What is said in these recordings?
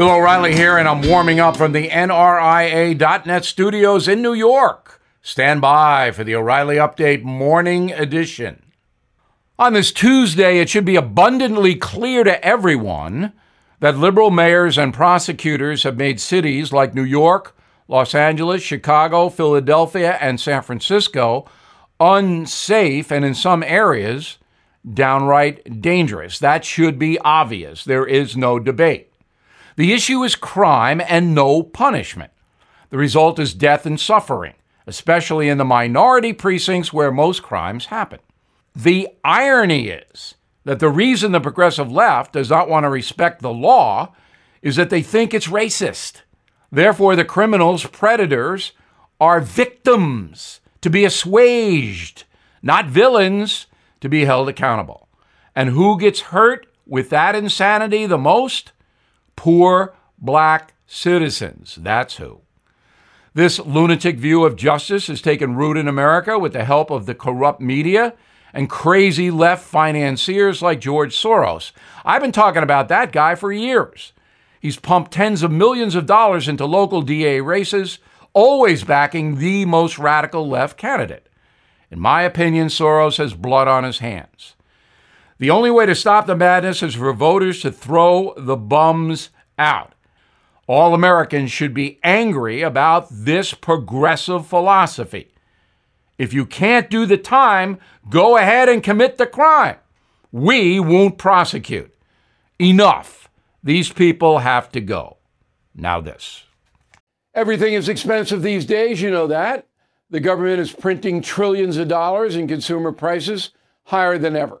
Bill O'Reilly here, and I'm warming up from the NRIA.net studios in New York. Stand by for the O'Reilly Update Morning Edition. On this Tuesday, it should be abundantly clear to everyone that liberal mayors and prosecutors have made cities like New York, Los Angeles, Chicago, Philadelphia, and San Francisco unsafe and in some areas downright dangerous. That should be obvious. There is no debate. The issue is crime and no punishment. The result is death and suffering, especially in the minority precincts where most crimes happen. The irony is that the reason the progressive left does not want to respect the law is that they think it's racist. Therefore, the criminals, predators, are victims to be assuaged, not villains to be held accountable. And who gets hurt with that insanity the most? Poor black citizens. That's who. This lunatic view of justice has taken root in America with the help of the corrupt media and crazy left financiers like George Soros. I've been talking about that guy for years. He's pumped tens of millions of dollars into local DA races, always backing the most radical left candidate. In my opinion, Soros has blood on his hands. The only way to stop the madness is for voters to throw the bums out. All Americans should be angry about this progressive philosophy. If you can't do the time, go ahead and commit the crime. We won't prosecute. Enough. These people have to go. Now, this. Everything is expensive these days, you know that. The government is printing trillions of dollars and consumer prices higher than ever.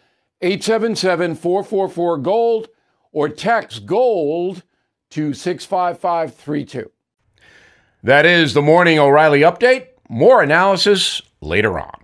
877 444 GOLD, or text GOLD to 65532. That is the Morning O'Reilly Update. More analysis later on.